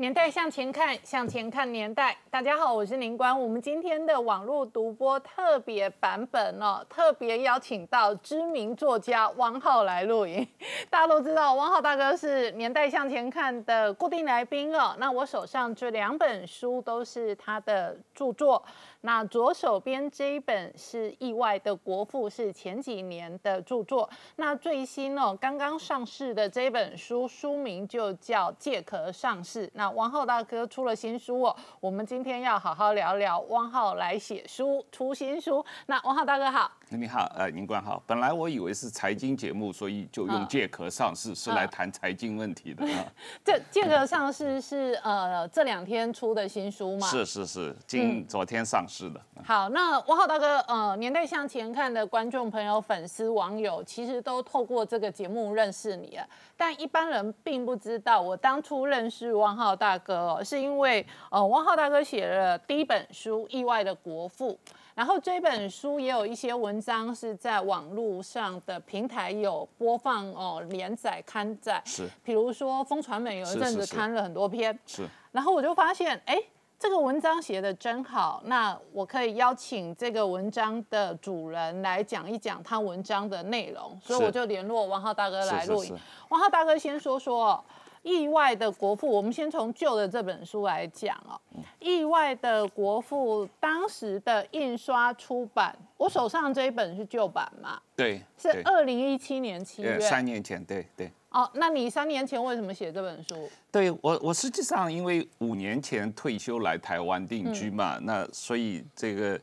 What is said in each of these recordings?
年代向前看，向前看年代。大家好，我是林官。我们今天的网络独播特别版本哦，特别邀请到知名作家汪浩来录影。大家都知道，汪浩大哥是年代向前看的固定来宾哦。那我手上这两本书都是他的著作。那左手边这一本是《意外的国父》，是前几年的著作。那最新哦，刚刚上市的这本书，书名就叫《借壳上市》。那王浩大哥出了新书哦，我们今天要好好聊聊汪浩来写书、出新书。那王浩大哥好。你好，呃，宁冠好。本来我以为是财经节目，所以就用借壳上市是来谈财经问题的啊。这借壳上市是呃这两天出的新书吗？是是是，今昨天上市的。好，那汪浩大哥，呃，年代向前看的观众朋友、粉丝、网友，其实都透过这个节目认识你了。但一般人并不知道，我当初认识汪浩大哥，是因为呃，汪浩大哥写了第一本书《意外的国父》。然后这本书也有一些文章是在网络上的平台有播放哦，连载刊载。是。比如说风传媒有一阵子刊了很多篇。是。然后我就发现，哎，这个文章写的真好，那我可以邀请这个文章的主人来讲一讲他文章的内容，所以我就联络王浩大哥来录影。王浩大哥先说说。意外的国父，我们先从旧的这本书来讲哦。意外的国父当时的印刷出版，我手上这一本是旧版嘛？对，是二零一七年七月，三年前，对对。哦，那你三年前为什么写这本书？对我，我实际上因为五年前退休来台湾定居嘛，那所以这个。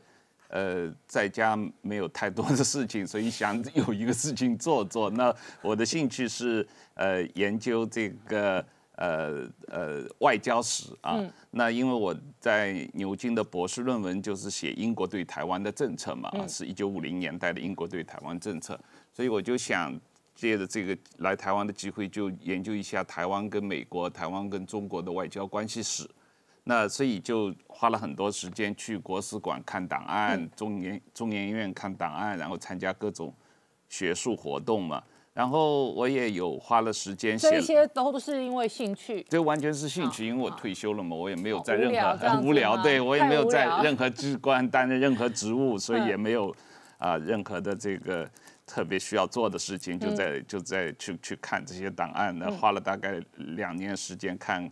呃，在家没有太多的事情，所以想有一个事情做做。那我的兴趣是呃研究这个呃呃外交史啊。那因为我在牛津的博士论文就是写英国对台湾的政策嘛，是一九五零年代的英国对台湾政策，所以我就想借着这个来台湾的机会，就研究一下台湾跟美国、台湾跟中国的外交关系史。那所以就花了很多时间去国史馆看档案，中研中研院看档案，然后参加各种学术活动嘛。然后我也有花了时间写，这些都是因为兴趣。这完全是兴趣，因为我退休了嘛，我也没有在任何很无聊，对我也没有在任何机关担任任何职务，所以也没有啊任何的这个特别需要做的事情，就在就在去去看这些档案。那花了大概两年时间看。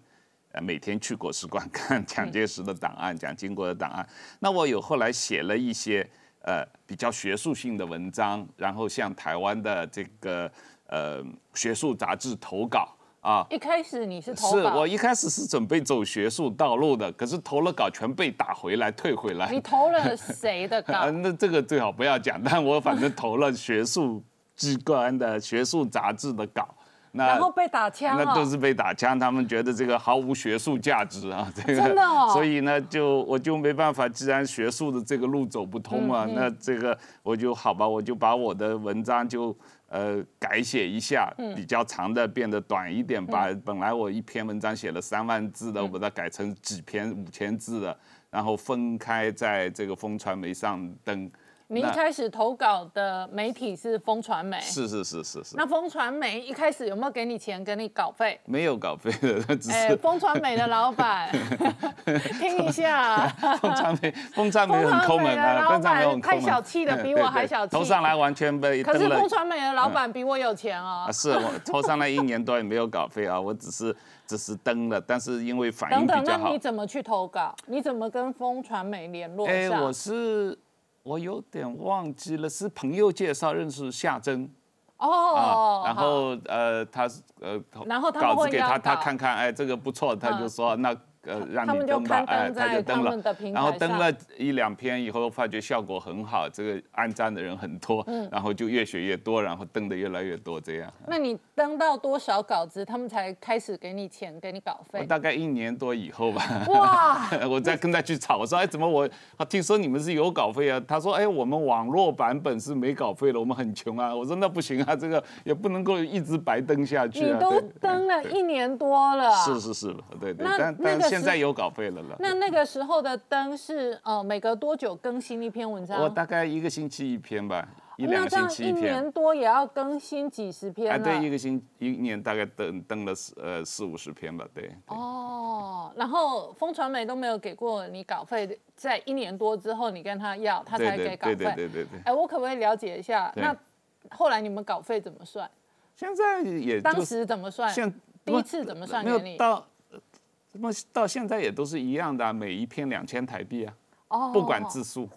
呃，每天去国史馆 看蒋介石的档案，蒋经国的档案。那我有后来写了一些呃比较学术性的文章，然后向台湾的这个呃学术杂志投稿啊。一开始你是投？是我一开始是准备走学术道路的，可是投了稿全被打回来退回来。你投了 谁的稿？那这个最好不要讲，但我反正投了学术机关的学术杂志的稿。然后被打枪那都是被打枪，他们觉得这个毫无学术价值啊，这个 真的哦。所以呢，就我就没办法，既然学术的这个路走不通啊，那这个我就好吧，我就把我的文章就呃改写一下，比较长的变得短一点，把本来我一篇文章写了三万字的，我把它改成几篇五千字的，然后分开在这个风传媒上登。你一开始投稿的媒体是风传媒，是是是是是。那风传媒一开始有没有给你钱，给你稿费？没有稿费的，只是。风传媒的老板，听一下。风传媒，风传媒很抠门啊，风传媒太小气了，比我还小气。投上来完全被。可是风传媒的老板比我有钱哦。是我投上来一年多也没有稿费啊，我只是只是登了，但是因为反应比较好。等等，那你怎么去投稿？你怎么跟风传媒联络？哎，我是。我有点忘记了，是朋友介绍认识夏珍，哦，然后呃，他呃，然后稿子给他，他看看，哎，这个不错，他就说那。呃，让你登吧，哎，他就登了，然后登了一两篇以后，发觉效果很好，这个按赞的人很多，然后就越写越多，然后登的越来越多，这样。那你登到多少稿子，他们才开始给你钱，给你稿费？大概一年多以后吧。哇！我再跟他去吵，我说，哎，怎么我听说你们是有稿费啊？他说，哎，我们网络版本是没稿费了，我们很穷啊。我说那不行啊，这个也不能够一直白登下去啊。你都登了一年多了。是是是，对对。但但现在有稿费了了。那那个时候的灯是呃，每隔多久更新一篇文章？我大概一个星期一篇吧，一两个星期一篇。一年多也要更新几十篇。哎，对，一个星一年大概登登了四呃四五十篇吧，对。哦。然后风传媒都没有给过你稿费，在一年多之后你跟他要，他才给稿费。对对对对对。哎，我可不可以了解一下？那后来你们稿费怎么算？现在也当时怎么算？现第一次怎么算给你？到怎么到现在也都是一样的，每一篇两千台币啊，哦，不管字数。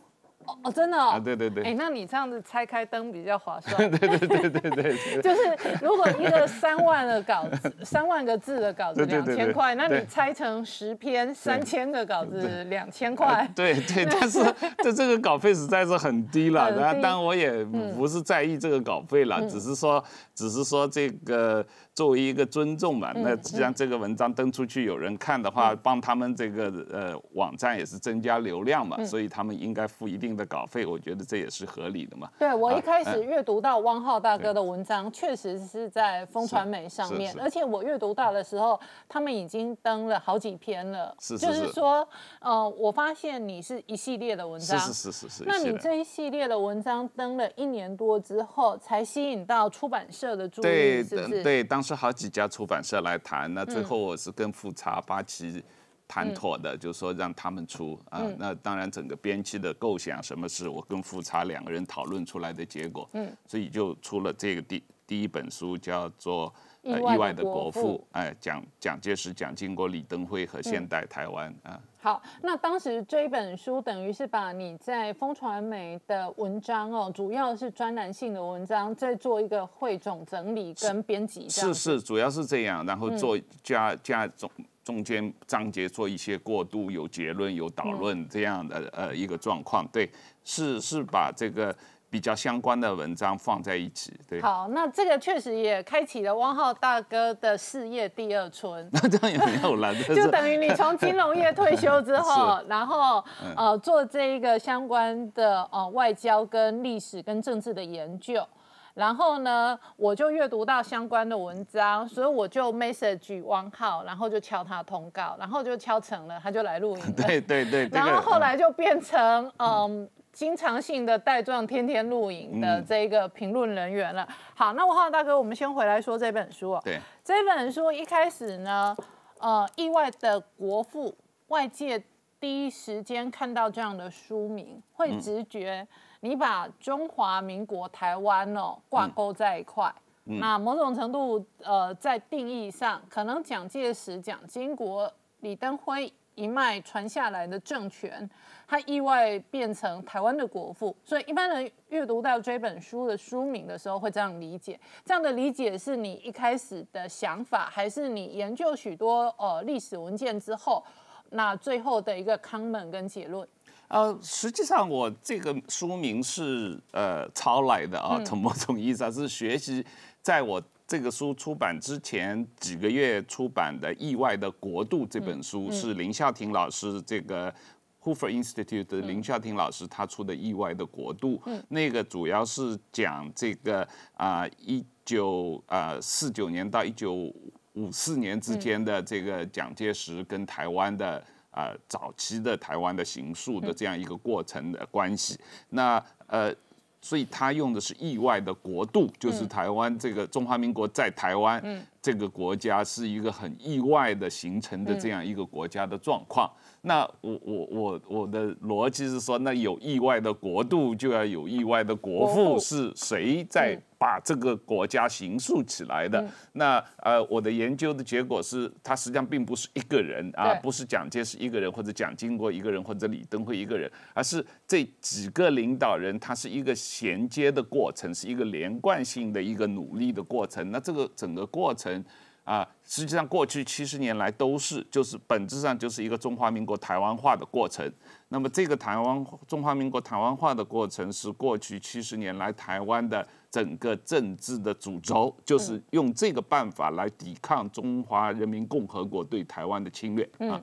哦，真的？啊，对对对，哎，那你这样子拆开灯比较划算。对对对对对，就是如果一个三万的稿子，三万个字的稿子两千块，那你拆成十篇三千个稿子两千块。对对，但是这这个稿费实在是很低了，然但我也不是在意这个稿费了，只是说只是说这个。作为一个尊重嘛，那既然这个文章登出去有人看的话，帮他们这个呃网站也是增加流量嘛，所以他们应该付一定的稿费，我觉得这也是合理的嘛。对我一开始阅读到汪浩大哥的文章，确实是在风传媒上面，而且我阅读到的时候，他们已经登了好几篇了。是是是。就是说，呃，我发现你是一系列的文章。是是是是。那你这一系列的文章登了一年多之后，才吸引到出版社的注意，是不是？对，当时好几家出版社来谈，那最后我是跟富察八旗谈妥的，就是说让他们出啊。那当然整个编辑的构想，什么是我跟富察两个人讨论出来的结果，嗯，所以就出了这个第第一本书，叫做《意外的国父》，哎，蒋蒋介石、蒋经国、李登辉和现代台湾啊。好，那当时这一本书等于是把你在风传媒的文章哦，主要是专栏性的文章，再做一个汇总整理跟编辑。是是，主要是这样，然后做加加中中间章节做一些过渡，有结论有导论这样的呃一个状况。对，是是把这个。比较相关的文章放在一起，对。好，那这个确实也开启了汪浩大哥的事业第二春。那这样也没有了，就等于你从金融业退休之后，然后呃做这一个相关的呃外交跟历史跟政治的研究，然后呢我就阅读到相关的文章，所以我就 message 汪浩，然后就敲他通告，然后就敲成了，他就来录影。对对对。然后后来就变成嗯。经常性的带状天天录影的这个评论人员了。好，那我浩大哥，我们先回来说这本书哦。对，这本书一开始呢，呃，意外的国父，外界第一时间看到这样的书名，会直觉你把中华民国台湾哦挂钩在一块。那某种程度，呃，在定义上，可能蒋介石、蒋经国、李登辉。一脉传下来的政权，他意外变成台湾的国父，所以一般人阅读到这本书的书名的时候，会这样理解。这样的理解是你一开始的想法，还是你研究许多呃历史文件之后，那最后的一个 comment 跟结论？呃，实际上我这个书名是呃抄来的啊，从某种意义上是学习，在我。这个书出版之前几个月出版的《意外的国度》这本书是林孝廷老师这个 Hoover Institute 的林孝廷老师他出的《意外的国度》，那个主要是讲这个啊一九啊四九年到一九五四年之间的这个蒋介石跟台湾的啊早期的台湾的刑诉的这样一个过程的关系。那呃。所以他用的是意外的国度，就是台湾这个中华民国在台湾这个国家是一个很意外的形成的这样一个国家的状况。那我我我我的逻辑是说，那有意外的国度就要有意外的国父，是谁在？把这个国家形塑起来的，那呃，我的研究的结果是，他实际上并不是一个人啊，不是蒋介石一个人，或者蒋经国一个人，或者李登辉一个人，而是这几个领导人，他是一个衔接的过程，是一个连贯性的一个努力的过程。那这个整个过程啊，实际上过去七十年来都是，就是本质上就是一个中华民国台湾化的过程。那么这个台湾中华民国台湾化的过程，是过去七十年来台湾的。整个政治的主轴就是用这个办法来抵抗中华人民共和国对台湾的侵略啊！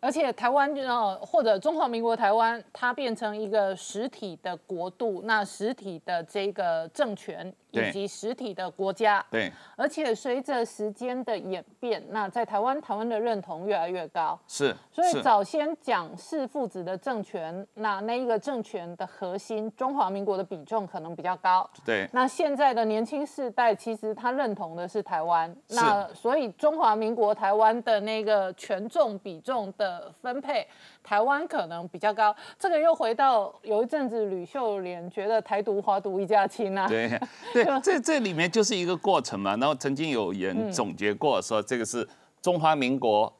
而且台湾呃或者中华民国台湾，它变成一个实体的国度，那实体的这个政权以及实体的国家。对，而且随着时间的演变，那在台湾，台湾的认同越来越高。是，所以早先蒋氏父子的政权，那那一个政权的核心，中华民国的比重可能比较高。对。那现在的年轻世代，其实他认同的是台湾。那所以中华民国台湾的那个权重比重的分配，台湾可能比较高。这个又回到有一阵子吕秀莲觉得台独华独一家亲啊。对 对，这这里面就是一个过程嘛。然后曾经有人总结过说，这个是中华民国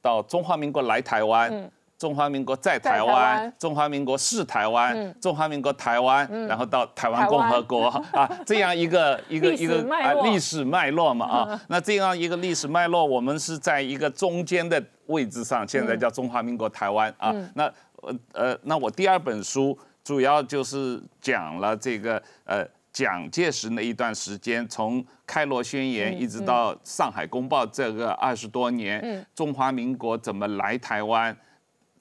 到中华民国来台湾。中华民国在台湾，中华民国是台湾，中华民国台湾，然后到台湾共和国啊，这样一个 一个一个啊历史脉络嘛啊，那这样一个历史脉络，我们是在一个中间的位置上，现在叫中华民国台湾啊。那呃呃，那我第二本书主要就是讲了这个呃蒋介石那一段时间，从开罗宣言一直到上海公报这个二十多年，中华民国怎么来台湾。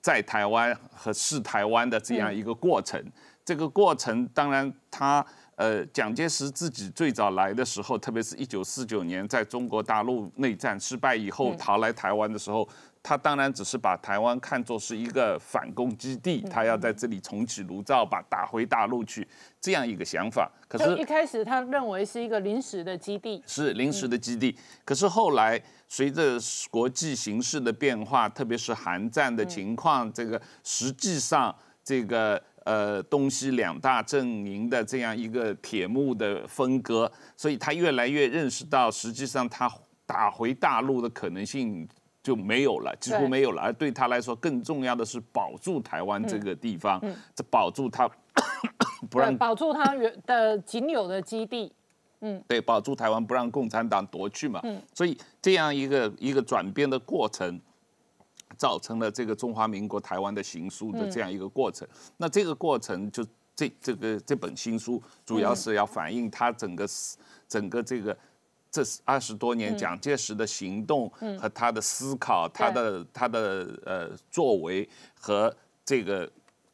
在台湾和是台湾的这样一个过程，这个过程当然，他呃，蒋介石自己最早来的时候，特别是一九四九年在中国大陆内战失败以后逃来台湾的时候，他当然只是把台湾看作是一个反攻基地，他要在这里重启炉灶，把打回大陆去这样一个想法。可是，一开始他认为是一个临时的基地，是临时的基地。可是后来。随着国际形势的变化，特别是韩战的情况，这个实际上这个呃东西两大阵营的这样一个铁幕的分割，所以他越来越认识到，实际上他打回大陆的可能性就没有了，几乎没有了。而对他来说，更重要的是保住台湾这个地方，这保住他，不让保住他原的仅有的基地。嗯，对，保住台湾，不让共产党夺去嘛。嗯，所以这样一个一个转变的过程，造成了这个中华民国台湾的行书的这样一个过程。那这个过程就这这个这本新书，主要是要反映他整个整个这个这二十多年蒋介石的行动和他的思考，他的他的呃作为和这个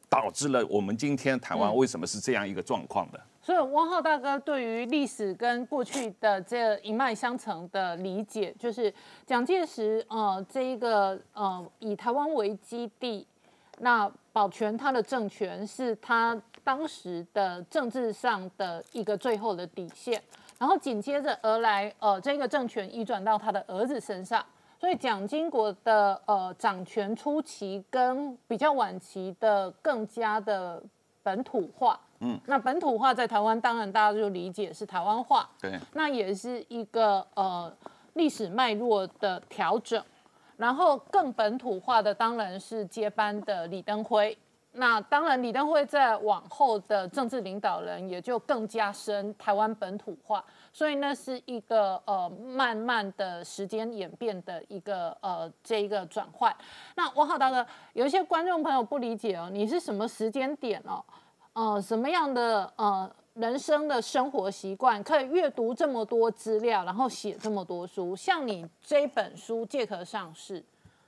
导致了我们今天台湾为什么是这样一个状况的。所以汪浩大哥对于历史跟过去的这一脉相承的理解，就是蒋介石呃这一个呃以台湾为基地，那保全他的政权是他当时的政治上的一个最后的底线，然后紧接着而来呃这个政权移转到他的儿子身上，所以蒋经国的呃掌权初期跟比较晚期的更加的本土化。嗯，那本土化在台湾，当然大家就理解是台湾话。对，那也是一个呃历史脉络的调整。然后更本土化的当然是接班的李登辉。那当然李登辉在往后的政治领导人也就更加深台湾本土化。所以那是一个呃慢慢的时间演变的一个呃这一个转换。那王浩大哥，有一些观众朋友不理解哦，你是什么时间点哦？呃，什么样的呃人生的生活习惯可以阅读这么多资料，然后写这么多书？像你这本书借壳上市。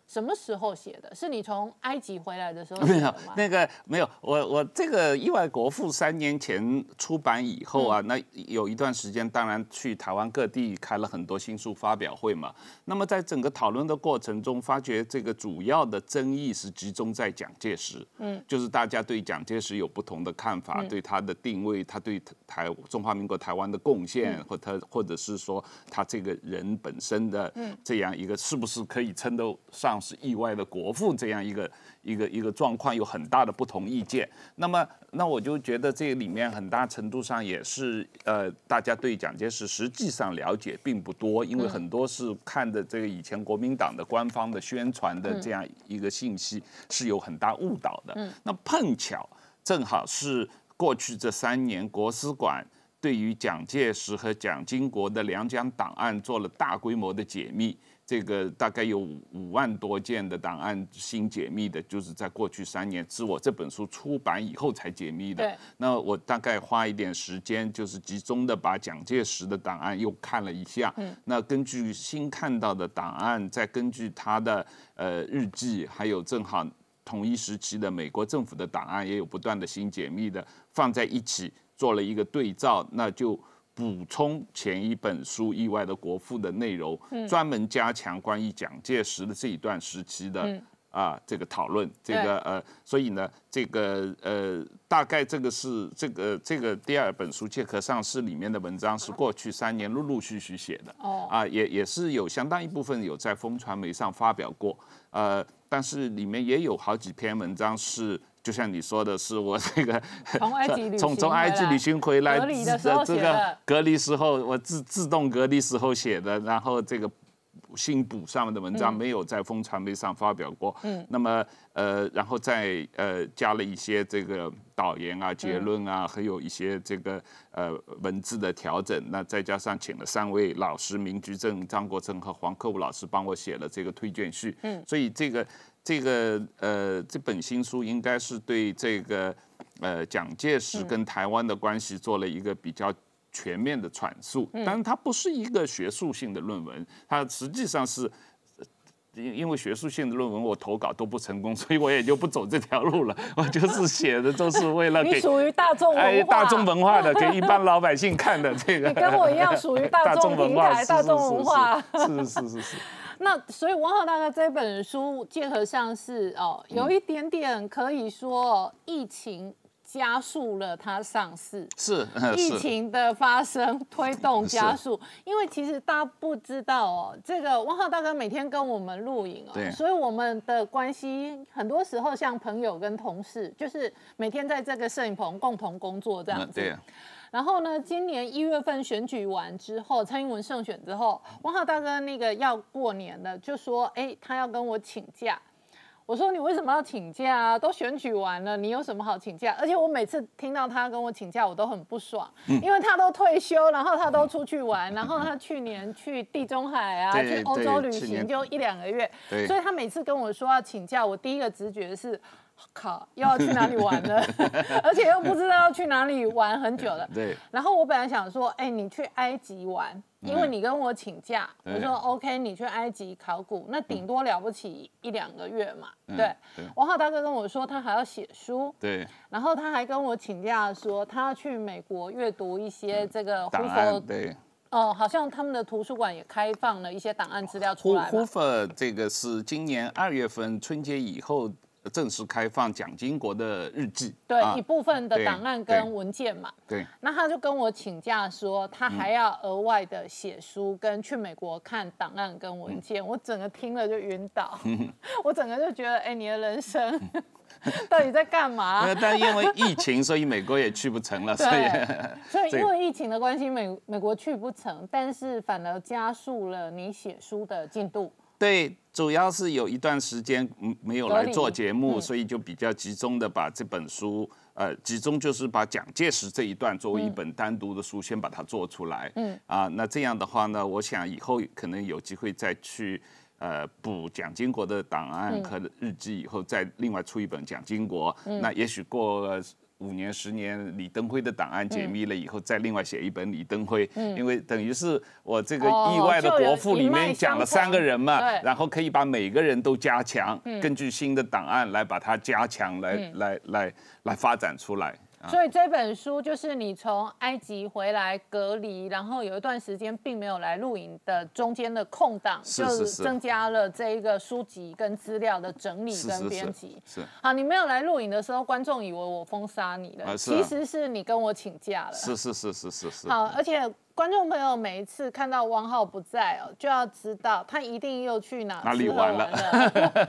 什么时候写的？是你从埃及回来的时候写的吗？那个没有，我我这个意外国父三年前出版以后啊，那有一段时间，当然去台湾各地开了很多新书发表会嘛。那么在整个讨论的过程中，发觉这个主要的争议是集中在蒋介石，嗯，就是大家对蒋介石有不同的看法，对他的定位，他对台中华民国台湾的贡献，或他或者是说他这个人本身的这样一个是不是可以称得上。是意外的国父这样一个一个一个状况有很大的不同意见，那么那我就觉得这里面很大程度上也是呃大家对蒋介石实际上了解并不多，因为很多是看的这个以前国民党的官方的宣传的这样一个信息是有很大误导的。那碰巧正好是过去这三年国史馆对于蒋介石和蒋经国的两蒋档案做了大规模的解密。这个大概有五万多件的档案新解密的，就是在过去三年，是我这本书出版以后才解密的。那我大概花一点时间，就是集中的把蒋介石的档案又看了一下。嗯。那根据新看到的档案，再根据他的呃日记，还有正好同一时期的美国政府的档案，也有不断的新解密的，放在一起做了一个对照，那就。补充前一本书《意外的国父》的内容，专门加强关于蒋介石的这一段时期的。啊，这个讨论，这个呃，所以呢，这个呃，大概这个是这个这个第二本书《借壳上市》里面的文章是过去三年陆陆续续写的，哦，啊，也也是有相当一部分有在风传媒上发表过，呃，但是里面也有好几篇文章是，就像你说的，是我这个 从埃及从从埃及旅行回来，隔离的时候这个隔离时候我自自动隔离时候写的，然后这个。新补上面的文章没有在风传媒上发表过，嗯，那么呃，然后再呃加了一些这个导言啊、结论啊，还有一些这个呃文字的调整。那再加上请了三位老师，明居正、张国成和黄克武老师帮我写了这个推荐序，嗯，所以这个这个呃这本新书应该是对这个呃蒋介石跟台湾的关系做了一个比较。全面的阐述，但是它不是一个学术性的论文，它实际上是，因因为学术性的论文我投稿都不成功，所以我也就不走这条路了。我就是写的都是为了给属于大众哎大众文化的，给一般老百姓看的这个。你跟我一样属于大众文化、大众文化。是是是是。那所以王浩大哥这本书结合上是哦，有一点点可以说疫情。加速了它上市，是疫情的发生推动 加速，因为其实大家不知道哦，这个汪浩大哥每天跟我们录影哦，所以我们的关系很多时候像朋友跟同事，就是每天在这个摄影棚共同工作这样子。对。然后呢，今年一月份选举完之后，蔡英文胜选之后，王浩大哥那个要过年了，就说哎，他要跟我请假。我说你为什么要请假啊？都选举完了，你有什么好请假？而且我每次听到他跟我请假，我都很不爽，因为他都退休，然后他都出去玩，然后他去年去地中海啊，去欧洲旅行就一两个月，所以他每次跟我说要请假，我第一个直觉是。靠，又要去哪里玩了？而且又不知道要去哪里玩很久了。对。然后我本来想说，哎，你去埃及玩，因为你跟我请假，我说 OK，你去埃及考古，那顶多了不起一两个月嘛。对。王浩大哥跟我说，他还要写书。对。然后他还跟我请假说，他要去美国阅读一些这个胡佛。对。哦，好像他们的图书馆也开放了一些档案资料出来。胡佛这个是今年二月份春节以后。正式开放蒋经国的日记，对一部分的档案跟文件嘛。对，那他就跟我请假说，他还要额外的写书跟去美国看档案跟文件。我整个听了就晕倒，我整个就觉得，哎，你的人生 到底在干嘛？但因为疫情，所以美国也去不成了。所以，所以因为疫情的关系，美美国去不成，但是反而加速了你写书的进度。对，主要是有一段时间没有来做节目，所以就比较集中的把这本书，呃，集中就是把蒋介石这一段作为一本单独的书，先把它做出来。嗯，啊，那这样的话呢，我想以后可能有机会再去，呃，补蒋经国的档案和日记，以后再另外出一本蒋经国。那也许过。五年、十年，李登辉的档案解密了以后，再另外写一本李登辉，因为等于是我这个意外的国父里面讲了三个人嘛，然后可以把每个人都加强，根据新的档案来把它加强，来来来来发展出来。所以这本书就是你从埃及回来隔离，然后有一段时间并没有来录影的中间的空档，就增加了这一个书籍跟资料的整理跟编辑。是好，你没有来录影的时候，观众以为我封杀你了，其实是你跟我请假了。是是是是是是。好，而且。观众朋友每一次看到汪浩不在哦，就要知道他一定又去哪哪里玩了。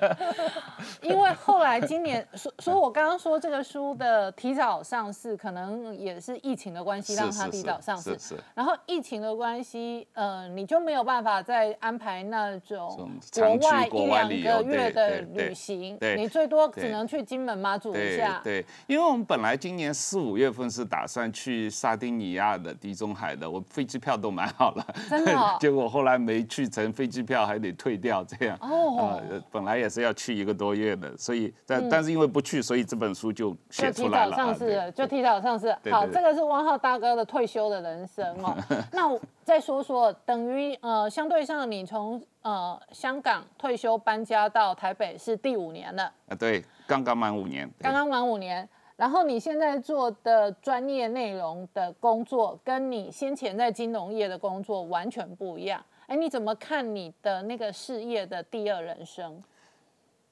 因为后来今年，所所以我刚刚说这个书的提早上市，可能也是疫情的关系让它提早上市。然后疫情的关系，呃，你就没有办法再安排那种国外一两个月的旅行，你最多只能去金门妈祖一下。对，因为我们本来今年四五月份是打算去萨丁尼亚的地中海的，我。飞机票都买好了，真的，结果后来没去成，飞机票还得退掉，这样。哦。呃，本来也是要去一个多月的，所以但但是因为不去，所以这本书就写出来了。就提早上市了，就提早上市。好，这个是汪浩大哥的退休的人生哦。那再说说，等于呃，相对上你从呃香港退休搬家到台北是第五年了。啊，对，刚刚满五年。刚刚满五年。然后你现在做的专业内容的工作，跟你先前在金融业的工作完全不一样。哎，你怎么看你的那个事业的第二人生？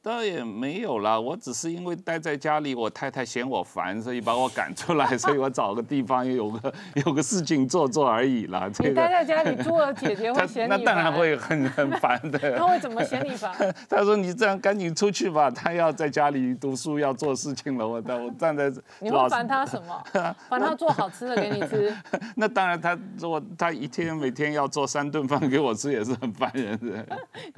倒也没有啦，我只是因为待在家里，我太太嫌我烦，所以把我赶出来，所以我找个地方有个有个事情做做而已啦。你待在家里，住了姐姐会嫌你那当然会很很烦的。他会怎么嫌你烦？他说：“你这样赶紧出去吧，他要在家里读书，要做事情了。”我我站在，你会烦他什么？烦他做好吃的给你吃？那当然，他做他一天每天要做三顿饭给我吃，也是很烦人的。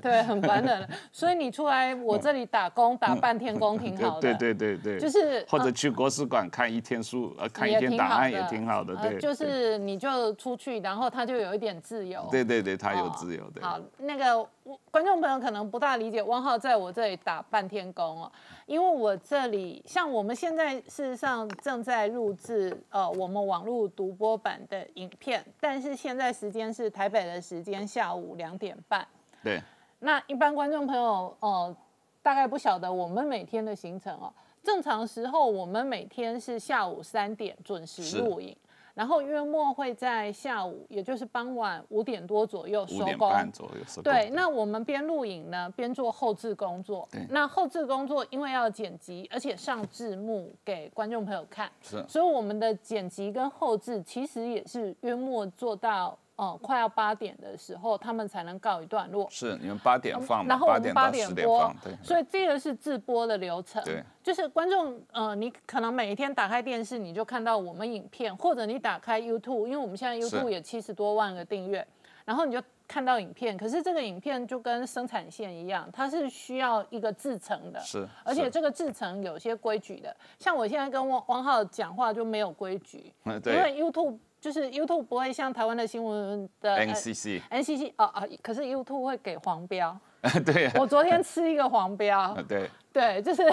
对，很烦人。所以你出来我这里。打工打半天工挺好的，对对对对，就是或者去国史馆看一天书，呃，看一天档案也挺好的，对。就是你就出去，然后他就有一点自由。对对对，他有自由的。好，那个观众朋友可能不大理解，汪浩在我这里打半天工哦，因为我这里像我们现在事实上正在录制呃我们网络独播版的影片，但是现在时间是台北的时间下午两点半。对。那一般观众朋友哦。大概不晓得我们每天的行程哦。正常时候我们每天是下午三点准时录影，然后月末会在下午，也就是傍晚五点多左右收工。左右收工。对，那我们边录影呢，边做后置工作。那后置工作因为要剪辑，而且上字幕给观众朋友看，是。所以我们的剪辑跟后置其实也是月末做到。哦，快要八点的时候，他们才能告一段落。是，你们八点放，然后我们八点播，对。所以这个是自播的流程。对。就是观众，呃，你可能每一天打开电视，你就看到我们影片，或者你打开 YouTube，因为我们现在 YouTube 也七十多万个订阅，然后你就看到影片。可是这个影片就跟生产线一样，它是需要一个制成的。是。而且这个制成有些规矩的，像我现在跟汪汪浩讲话就没有规矩，因为 YouTube。就是 YouTube 不会像台湾的新闻的 NCC，NCC 哦哦，可是 YouTube 会给黄标。对。我昨天吃一个黄标。对。对，就是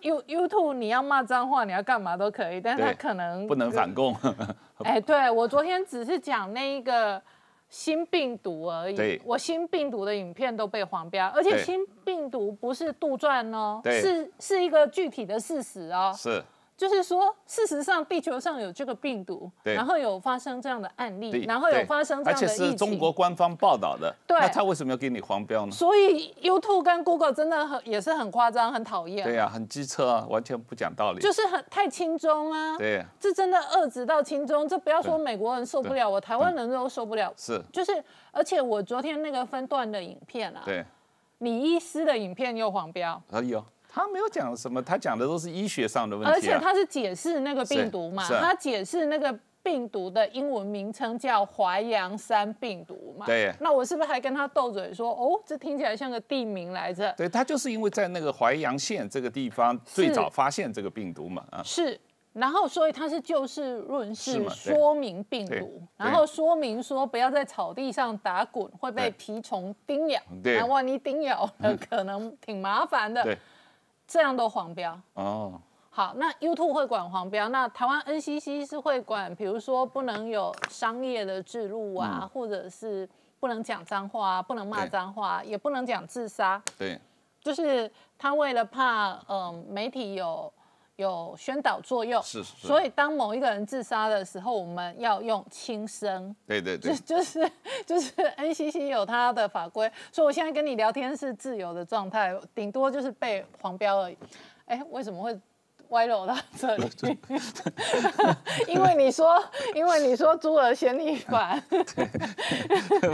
You YouTube 你要骂脏话，你要干嘛都可以，但是他可能不能反共。哎，对我昨天只是讲那一个新病毒而已，我新病毒的影片都被黄标，而且新病毒不是杜撰哦，是是一个具体的事实哦。是。就是说，事实上，地球上有这个病毒，然后有发生这样的案例，然后有发生这样的疫情，而且是中国官方报道的。对，那他为什么要给你黄标呢？所以 YouTube 跟 Google 真的很也是很夸张，很讨厌。对呀，很机车啊，完全不讲道理。就是很太轻中啊。对，这真的遏制到轻中，这不要说美国人受不了，我台湾人都受不了。是，就是，而且我昨天那个分段的影片啊，对，李医师的影片又黄标。哎呦。他没有讲什么，他讲的都是医学上的问题。而且他是解释那个病毒嘛，他解释那个病毒的英文名称叫淮阳山病毒嘛。对。那我是不是还跟他斗嘴说，哦，这听起来像个地名来着？对，他就是因为在那个淮阳县这个地方最早发现这个病毒嘛。啊。是。然后，所以他是就事论事说明病毒，然后说明说不要在草地上打滚，会被蜱虫叮咬。对。万一叮咬了，可能挺麻烦的。对。这样都黄标哦。好，那 YouTube 会管黄标，那台湾 NCC 是会管，比如说不能有商业的置入啊，或者是不能讲脏话，不能骂脏话，也不能讲自杀。对，就是他为了怕，嗯，媒体有。有宣导作用，是是。所以当某一个人自杀的时候，我们要用轻声。对对对。就就是就是 NCC 有它的法规，所以我现在跟你聊天是自由的状态，顶多就是被黄标而已。哎，为什么会？歪楼到这里，因为你说，因为你说猪儿先立反。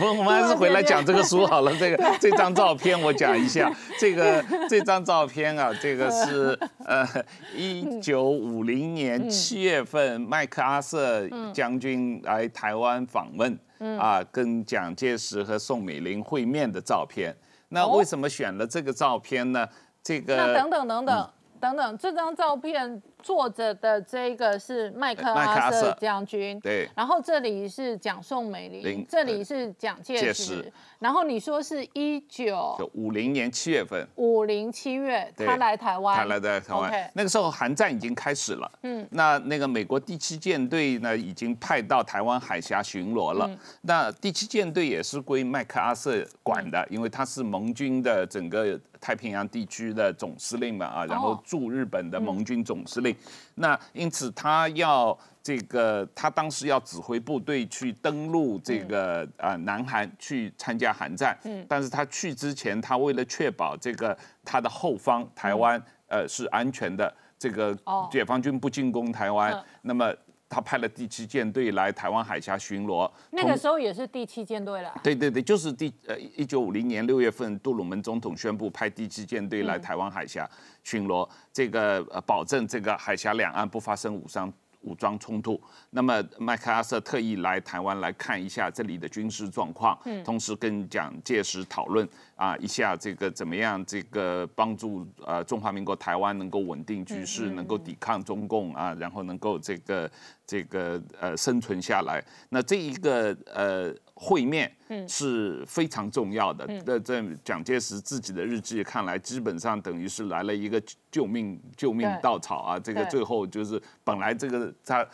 我们还是回来讲这个书好了。这个 这张照片我讲一下，这个这张照片啊，这个是呃一九五零年七月份麦克阿瑟将军来台湾访问，啊，跟蒋介石和宋美龄会面的照片。那为什么选了这个照片呢？这个那等等等等。等等，这张照片坐着的这个是麦克阿瑟将军，对。然后这里是蒋宋美龄，这里是蒋介石。然后你说是一九五零年七月份，五零七月他来台湾，他来在台湾。那个时候韩战已经开始了，嗯。那那个美国第七舰队呢，已经派到台湾海峡巡逻了。那第七舰队也是归麦克阿瑟管的，因为他是盟军的整个太平洋地区的总司令嘛，啊，然后驻日本的盟军总司令。令。那因此他要这个，他当时要指挥部队去登陆这个呃南韩去参加韩战。嗯，但是他去之前，他为了确保这个他的后方台湾呃是安全的，这个解放军不进攻台湾，那么。他派了第七舰队来台湾海峡巡逻，那个时候也是第七舰队了。对对对，就是第呃一九五零年六月份，杜鲁门总统宣布派第七舰队来台湾海峡巡逻，这个呃保证这个海峡两岸不发生武伤。武装冲突，那么麦克阿瑟特意来台湾来看一下这里的军事状况，同时跟蒋介石讨论啊一下这个怎么样这个帮助呃中华民国台湾能够稳定局势，能够抵抗中共啊，然后能够这个这个呃生存下来。那这一个呃。会面是非常重要的。那在蒋介石自己的日记看来，基本上等于是来了一个救命救命稻草啊！这个最后就是本来这个他。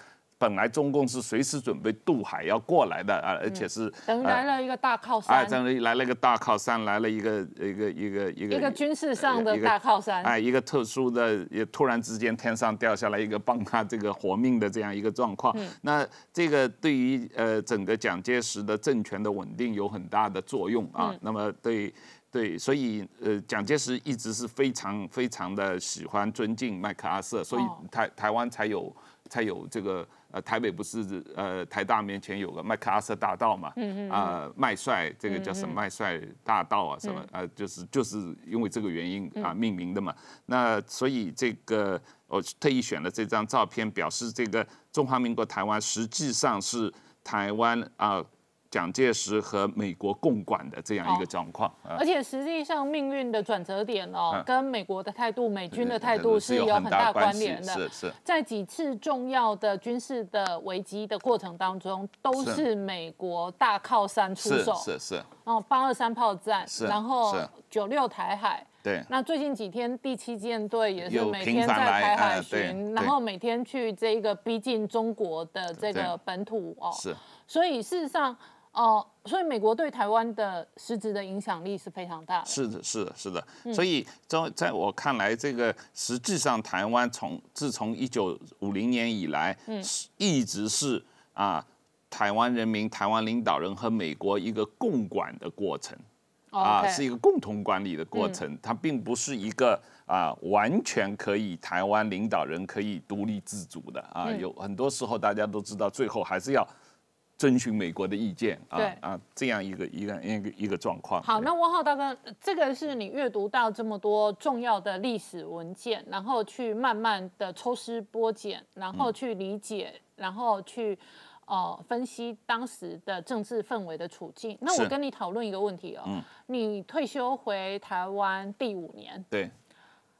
本来中共是随时准备渡海要过来的啊，而且是等来了一个大靠山，哎，等于来了一个大靠山，来了一个一个一个一个一个军事上的大靠山，哎，一个特殊的，也突然之间天上掉下来一个帮他这个活命的这样一个状况。那这个对于呃整个蒋介石的政权的稳定有很大的作用啊。那么对对，所以呃蒋介石一直是非常非常的喜欢尊敬麦克阿瑟，所以台台湾才有才有这个。呃，台北不是呃台大面前有个麦克阿瑟大道嘛？啊，麦帅这个叫什么麦帅大道啊？什么呃，就是就是因为这个原因啊命名的嘛。那所以这个我特意选了这张照片，表示这个中华民国台湾实际上是台湾啊。蒋介石和美国共管的这样一个状况，而且实际上命运的转折点哦，跟美国的态度、美军的态度是有很大关联的。是是，在几次重要的军事的危机的过程当中，都是美国大靠山出手。是是。然后八二三炮战，然后九六台海。对。那最近几天第七舰队也是每天在台海巡，然后每天去这个逼近中国的这个本土哦。是。所以事实上。哦，所以美国对台湾的实质的影响力是非常大的。是的，是的，是的。所以在在我看来，这个实际上台湾从自从一九五零年以来，嗯，一直是啊，台湾人民、台湾领导人和美国一个共管的过程，啊，是一个共同管理的过程。它并不是一个啊，完全可以台湾领导人可以独立自主的啊。有很多时候大家都知道，最后还是要。遵循美国的意见啊啊，这样一个一个一个一个状况。好，那汪浩大哥，这个是你阅读到这么多重要的历史文件，然后去慢慢的抽丝剥茧，然后去理解，然后去呃分析当时的政治氛围的处境。那我跟你讨论一个问题哦，你退休回台湾第五年，对。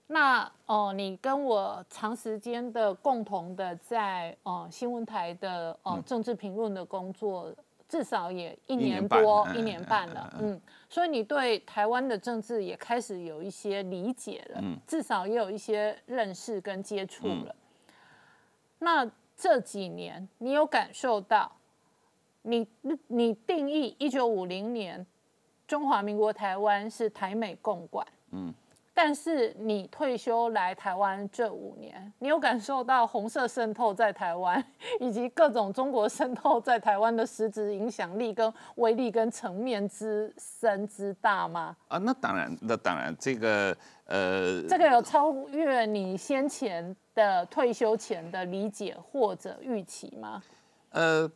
那哦，你跟我长时间的共同的在哦新闻台的哦政治评论的工作，至少也一年多一年半了，嗯，所以你对台湾的政治也开始有一些理解了，至少也有一些认识跟接触了。那这几年你有感受到，你你定义一九五零年中华民国台湾是台美共管，嗯。但是你退休来台湾这五年，你有感受到红色渗透在台湾，以及各种中国渗透在台湾的实质影响力、跟威力、跟层面之深之大吗？啊，那当然，那当然，这个呃，这个有超越你先前的退休前的理解或者预期吗？呃，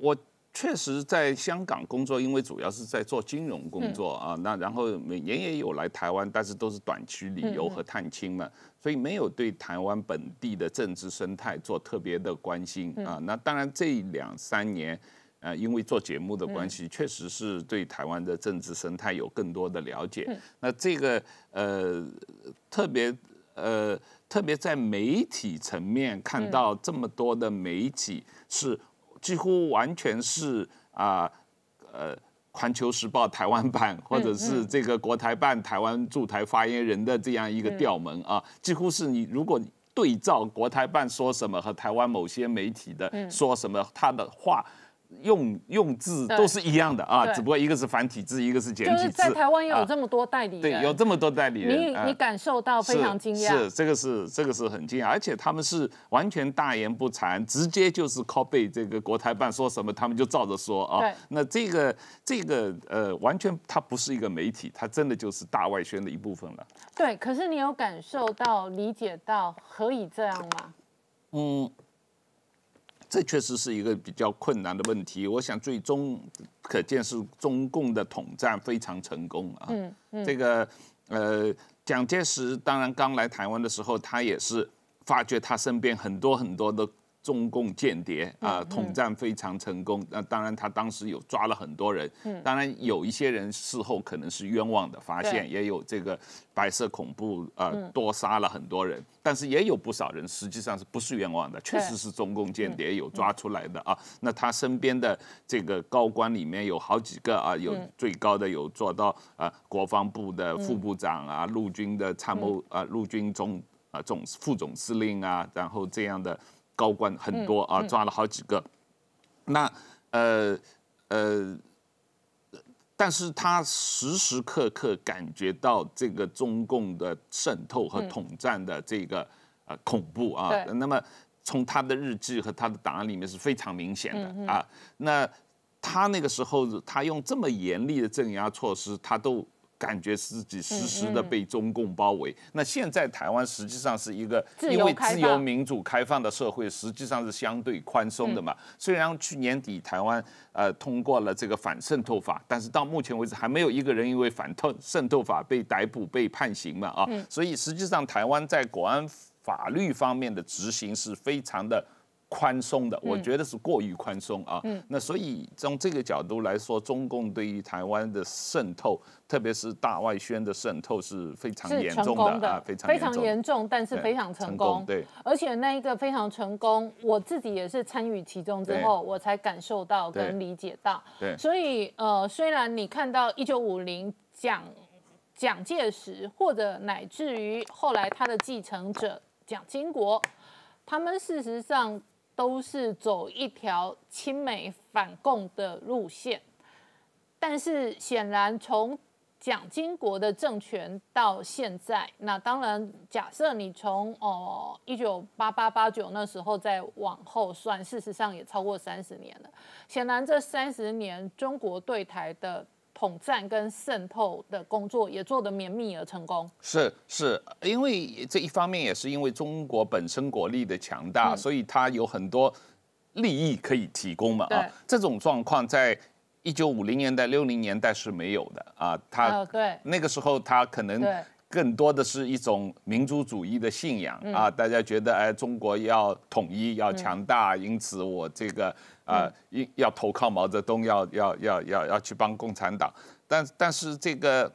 我。确实在香港工作，因为主要是在做金融工作啊，那然后每年也有来台湾，但是都是短期旅游和探亲嘛，所以没有对台湾本地的政治生态做特别的关心啊。那当然这两三年，呃，因为做节目的关系，确实是对台湾的政治生态有更多的了解。那这个呃，特别呃，特别在媒体层面看到这么多的媒体是。几乎完全是啊，呃，《环球时报》台湾版，或者是这个国台办台湾驻台发言人的这样一个调门啊，几乎是你如果对照国台办说什么和台湾某些媒体的说什么，他的话用用字都是一样的啊，只不过一个是繁体字，一个是简就是体字。在台湾也有啊这么多代理对，人，有这么多代理人，啊你你感受到非常惊讶，是这个是这个是很惊讶，而且他们是完全大言不惭，直接就是 copy 这个国台办说什么，他们就照着说啊对。那这个这个呃，完全它不是一个媒体，它真的就是大外宣的一部分了。对。可是你有感受到、理解到何以这样吗？嗯，这确实是一个比较困难的问题。我想最终可见是中共的统战非常成功啊。嗯嗯，这个呃，蒋介石当然刚来台湾的时候，他也是发觉他身边很多很多的中共间谍啊、统战非常成功。那当然，他当时有抓了很多人，当然有一些人事后可能是冤枉的，发现也有这个白色恐怖啊多杀了很多人，但是也有不少人实际上是不是冤枉的，确实是中共间谍有抓出来的啊。那他身边的这个高官里面有好几个啊，有最高的有做到啊国防部的副部长啊，陆军的参谋啊，陆军总啊总副总司令啊，然后这样的高官很多啊，抓了好几个。那呃呃。但是他时时刻刻感觉到这个中共的渗透和统战的这个呃恐怖啊，那么从他的日记和他的档案里面是非常明显的啊。那他那个时候他用这么严厉的镇压措施，他都感觉自己时时的被中共包围。那现在台湾实际上是一个因为自由民主开放的社会，实际上是相对宽松的嘛。虽然去年底台湾呃通过了这个反渗透法，但是到目前为止还没有一个人因为反透渗透法被逮捕被判刑嘛啊。所以实际上台湾在国安法律方面的执行是非常的。宽松的，我觉得是过于宽松啊。那所以从这个角度来说，中共对于台湾的渗透，特别是大外宣的渗透是非常是严重的啊，非常非常。严重，但是非常成成功。对，而且那一个非常成功，我自己也是参与其中之后，我才感受到跟理解到。对所以呃，虽然你看到一九五零蒋蒋介石，或者乃至于后来他的继承者蒋经国，他们事实上都是走一条亲美反共的路线，但是显然从蒋经国的政权到现在，那当然，假设你从哦一九八八八九那时候再往后算，事实上也超过三十年了。显然，这三十年中国对台的统战跟渗透的工作也做得绵密而成功。是是，因为这一方面也是因为中国本身国力的强大，嗯所以它有很多利益可以提供嘛啊。这种状况在一九五零年代、六零年代是没有的啊。它呃，对那个时候它可能更多的是一种民族主义的信仰啊，大家觉得哎，中国要统一、要强大，因此我这个啊，应要投靠毛泽东，要要要要要去帮共产党。但但是这个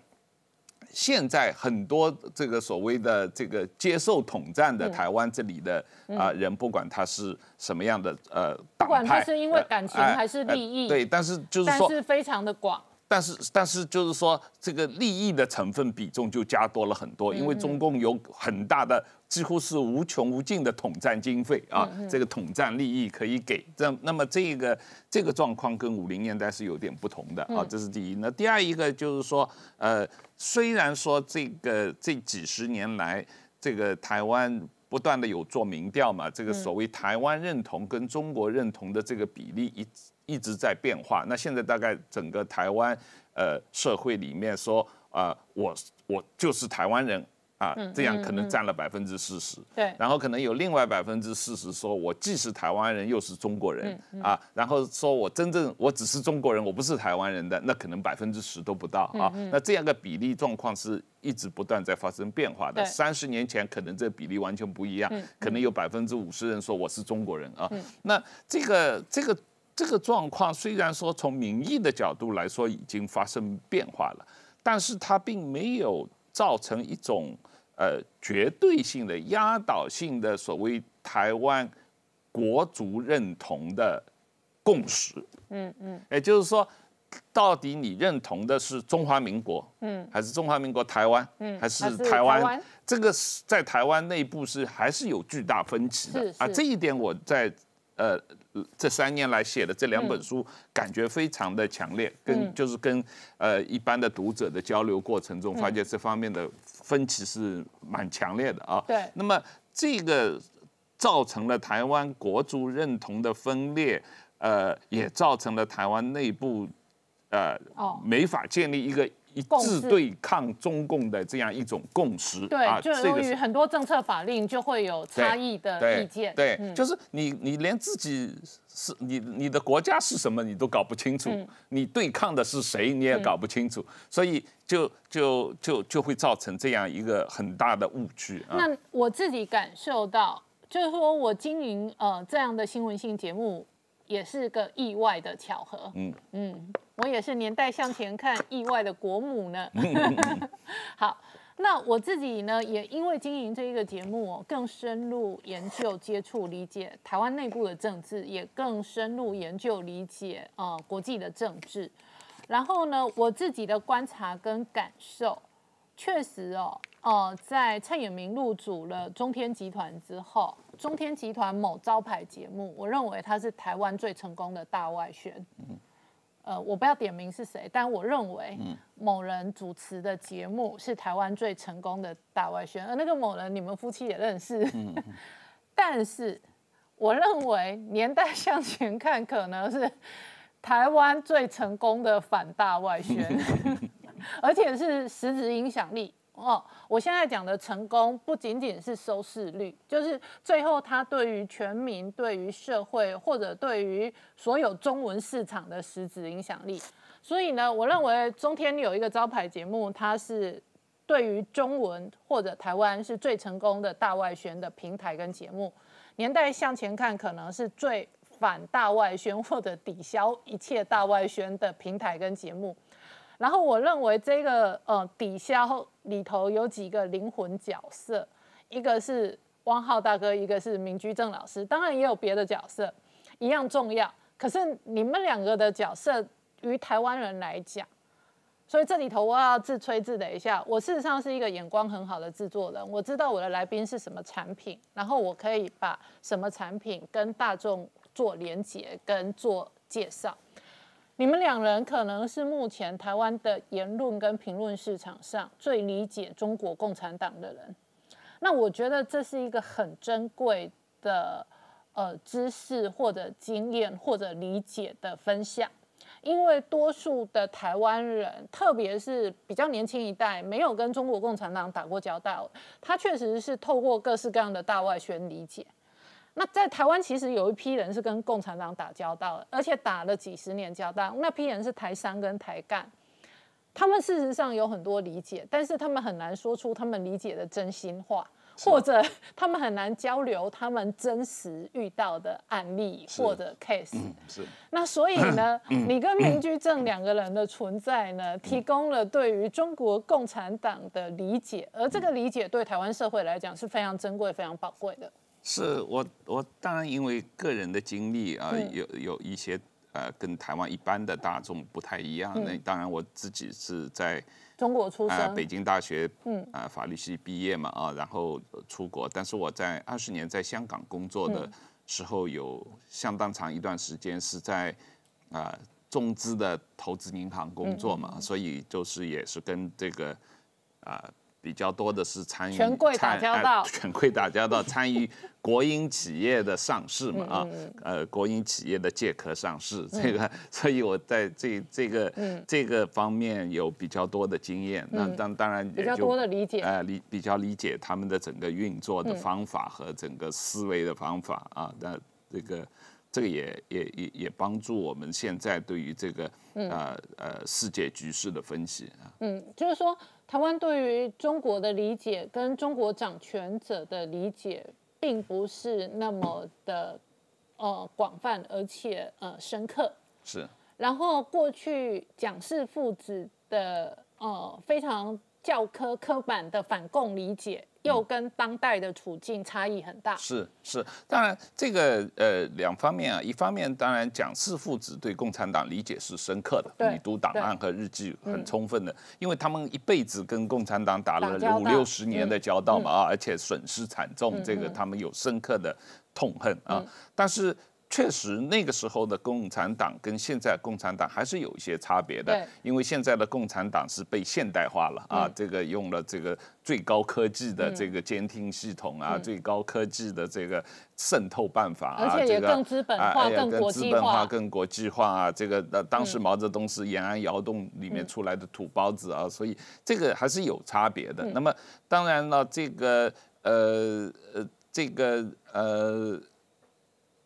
现在很多这个所谓的这个接受统战的台湾这里的啊人，不管他是什么样的呃不管他，是因为感情还是呃利益对，但是就是说但是非常的广。但是但是就是说，这个利益的成分比重就加多了很多，因为中共有很大的，几乎是无穷无尽的统战经费啊，这个统战利益可以给。这那么这个这个状况跟五零年代是有点不同的啊，这是第一。那第二一个就是说，呃，虽然说这个这几十年来，这个台湾。不断的有做民调嘛，这个所谓台湾认同跟中国认同的这个比例一直一直在变化。那现在大概整个台湾呃社会里面说啊、呃我我就是台湾人啊，这样可能占了百分之四十。对然后可能有另外百分之四十说，我既是台湾人又是中国人、啊，然后说我真正我只是中国人，我不是台湾人的，那可能百分之十都不到啊。那这样的比例状况是一直不断在发生变化的。三十年前可能这比例完全不一样，可能有百分之五十人说我是中国人啊。那这个这个这个状况虽然说从民意的角度来说已经发生变化了，但是它并没有造成一种呃绝对性的压倒性的所谓台湾国族认同的共识。嗯嗯，也就是说，到底你认同的是中华民国，嗯，还是中华民国台湾，嗯，还是台湾？这个是在台湾内部是还是有巨大分歧的啊。这一点我在呃这三年来写的这两本书，感觉非常的强烈，跟就是跟呃一般的读者的交流过程中，发现这方面的分歧是蛮强烈的啊。对。那么这个造成了台湾国族认同的分裂，呃，也造成了台湾内部呃没法建立一个。一致对抗中共的这样一种共识，对，就由于很多政策法令就会有差异的意见，对，就是你你连自己是你你的国家是什么你都搞不清楚，你对抗的是谁你也搞不清楚，所以就就就就会造成这样一个很大的误区。那我自己感受到，就是说我经营呃这样的新闻性节目。也是个意外的巧合。嗯嗯，我也是年代向前看，意外的国母呢。好，那我自己呢，也因为经营这一个节目，更深入研究、接触、理解台湾内部的政治，也更深入研究、理解呃国际的政治。然后呢，我自己的观察跟感受，确实哦。呃，在蔡衍明入主了中天集团之后，中天集团某招牌节目，我认为它是台湾最成功的大外宣。呃，我不要点名是谁，但我认为某人主持的节目是台湾最成功的大外宣，而那个某人你们夫妻也认识。但是我认为年代向前看，可能是台湾最成功的反大外宣，而且是实质影响力。哦，我现在讲的成功不仅仅是收视率，就是最后它对于全民、对于社会或者对于所有中文市场的实质影响力。所以呢，我认为中天有一个招牌节目，它是对于中文或者台湾是最成功的大外宣的平台跟节目。年代向前看，可能是最反大外宣或者抵消一切大外宣的平台跟节目。然后我认为这个呃抵消里头有几个灵魂角色，一个是汪浩大哥，一个是明居正老师，当然也有别的角色，一样重要。可是你们两个的角色于台湾人来讲，所以这里头我要自吹自擂一下，我事实上是一个眼光很好的制作人，我知道我的来宾是什么产品，然后我可以把什么产品跟大众做连结跟做介绍。你们两人可能是目前台湾的言论跟评论市场上最理解中国共产党的人，那我觉得这是一个很珍贵的呃知识或者经验或者理解的分享，因为多数的台湾人，特别是比较年轻一代，没有跟中国共产党打过交道，他确实是透过各式各样的大外宣理解。那在台湾其实有一批人是跟共产党打交道，而且打了几十年交道。那批人是台商跟台干，他们事实上有很多理解，但是他们很难说出他们理解的真心话，或者 他们很难交流他们真实遇到的案例或者 case。是。那所以呢，你跟民居正两个人的存在呢，提供了对于中国共产党的理解，而这个理解对台湾社会来讲是非常珍贵、非常宝贵的。是我我当然因为个人的经历啊，有有一些呃跟台湾一般的大众不太一样。那当然我自己是在中国出生，北京大学嗯啊法律系毕业嘛啊，然后出国。但是我在二十年在香港工作的时候，有相当长一段时间是在啊中资的投资银行工作嘛，所以就是也是跟这个啊。比较多的是参与权贵打交道，权贵打交道，参与国营企业的上市嘛啊，呃，国营企业的借壳上市，这个，所以我在这这个这个方面有比较多的经验，那当当然比较多的理解，呃，理比较理解他们的整个运作的方法和整个思维的方法啊，那这个这个也也也也帮助我们现在对于这个呃呃世界局势的分析啊，嗯，就是说。台湾对于中国的理解跟中国掌权者的理解，并不是那么的呃广泛，而且呃深刻。是。然后过去蒋氏父子的呃非常教科刻板的反共理解。又跟当代的处境差异很大。是是，当然这个呃两方面啊，一方面当然蒋氏父子对共产党理解是深刻的，你读档案和日记很充分的，因为他们一辈子跟共产党打了五六十年的交道嘛啊，而且损失惨重，这个他们有深刻的痛恨啊。但是确实那个时候的共产党跟现在共产党还是有一些差别的，因为现在的共产党是被现代化了啊，这个用了这个最高科技的这个监听系统啊，最高科技的这个渗透办法啊，而且也更资本化、更国际化、更国际化啊。这个呃，当时毛泽东是延安窑洞里面出来的土包子啊，所以这个还是有差别的。那么当然了，这个呃呃，这个呃。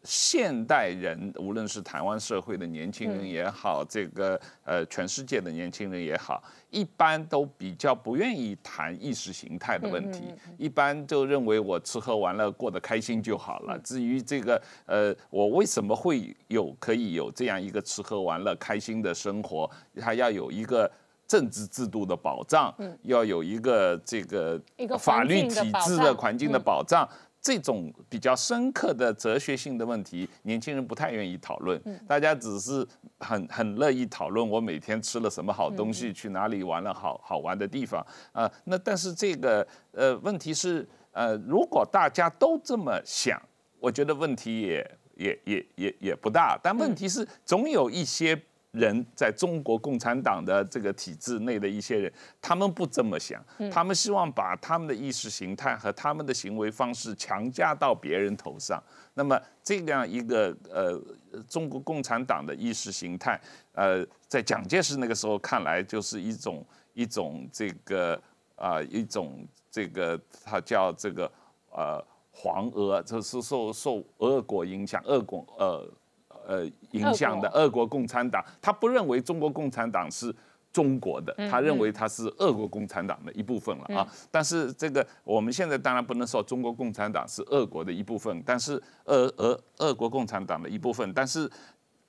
现代人，无论是台湾社会的年轻人也好，这个呃全世界的年轻人也好，一般都比较不愿意谈意识形态的问题，一般就认为我吃喝玩乐过得开心就好了。至于这个呃，我为什么会有可以有这样一个吃喝玩乐开心的生活，它要有一个政治制度的保障，要有一个这个法律体制的环境的保障。这种比较深刻的哲学性的问题，年轻人不太愿意讨论。大家只是很很乐意讨论我每天吃了什么好东西，去哪里玩了好好玩的地方啊。那但是这个呃问题是呃，如果大家都这么想，我觉得问题也也也也也不大。但问题是总有一些。人在中国共产党的这个体制内的一些人，他们不这么想，他们希望把他们的意识形态和他们的行为方式强加到别人头上。那么这样一个呃，中国共产党的意识形态，呃，在蒋介石那个时候看来，就是一种一种这个啊，一种这个他叫这个呃黄俄，就是受受俄国影响，俄国呃。呃，影响的俄国共产党，他不认为中国共产党是中国的，他认为他是俄国共产党的一部分了啊。但是这个我们现在当然不能说中国共产党是俄国的一部分，但是俄俄俄国共产党的一部分。但是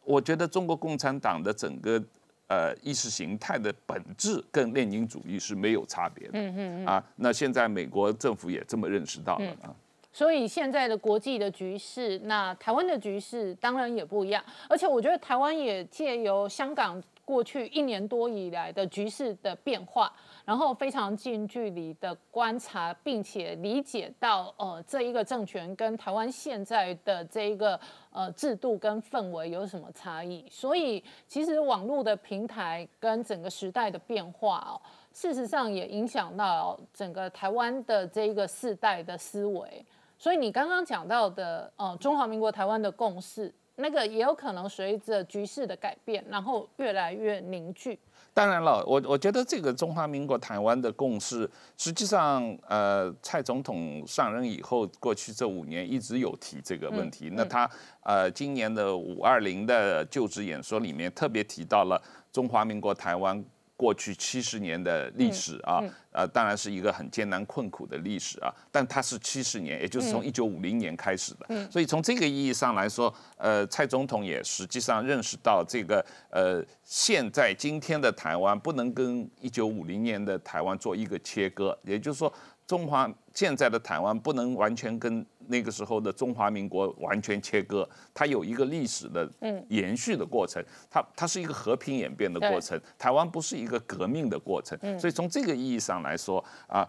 我觉得中国共产党的整个呃意识形态的本质跟列宁主义是没有差别的。嗯嗯嗯。啊，那现在美国政府也这么认识到了啊。所以现在的国际的局势，那台湾的局势当然也不一样。而且我觉得台湾也借由香港过去一年多以来的局势的变化，然后非常近距离的观察，并且理解到呃这一个政权跟台湾现在的这一个呃制度跟氛围有什么差异。所以其实网络的平台跟整个时代的变化哦，事实上也影响到整个台湾的这一个世代的思维。所以你刚刚讲到的，呃，中华民国台湾的共识，那个也有可能随着局势的改变，然后越来越凝聚。当然了，我我觉得这个中华民国台湾的共识，实际上，呃，蔡总统上任以后，过去这五年一直有提这个问题。那他，呃，今年的五二零的就职演说里面特别提到了中华民国台湾。过去七十年的历史啊，呃，当然是一个很艰难困苦的历史啊，但它是七十年，也就是从一九五零年开始的，所以从这个意义上来说，呃，蔡总统也实际上认识到这个，呃，现在今天的台湾不能跟一九五零年的台湾做一个切割，也就是说。中华现在的台湾不能完全跟那个时候的中华民国完全切割，它有一个历史的延续的过程，它它是一个和平演变的过程，台湾不是一个革命的过程，所以从这个意义上来说啊。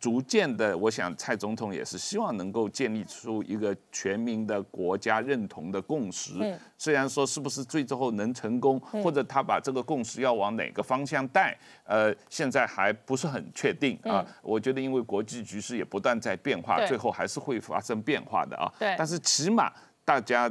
逐渐的，我想蔡总统也是希望能够建立出一个全民的国家认同的共识。虽然说是不是最后能成功，或者他把这个共识要往哪个方向带，呃，现在还不是很确定啊。我觉得因为国际局势也不断在变化，最后还是会发生变化的啊。但是起码大家。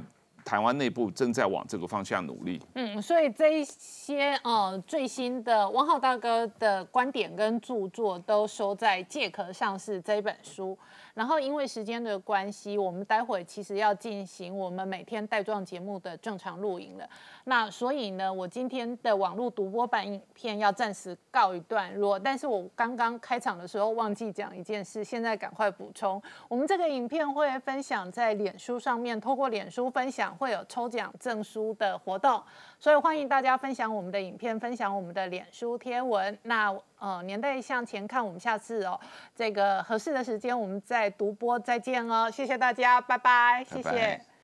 台湾内部正在往这个方向努力。嗯，所以这一些呃最新的汪浩大哥的观点跟著作都收在《借壳上市》这一本书。然后因为时间的关系，我们待会其实要进行我们每天带状节目的正常录影了。那所以呢，我今天的网络独播版影片要暂时告一段落。但是我刚刚开场的时候忘记讲一件事，现在赶快补充。我们这个影片会分享在脸书上面，透过脸书分享会有抽奖证书的活动，所以欢迎大家分享我们的影片，分享我们的脸书天文。那呃，年代向前看，我们下次哦，这个合适的时间我们再独播再见哦。谢谢大家，拜拜，谢谢。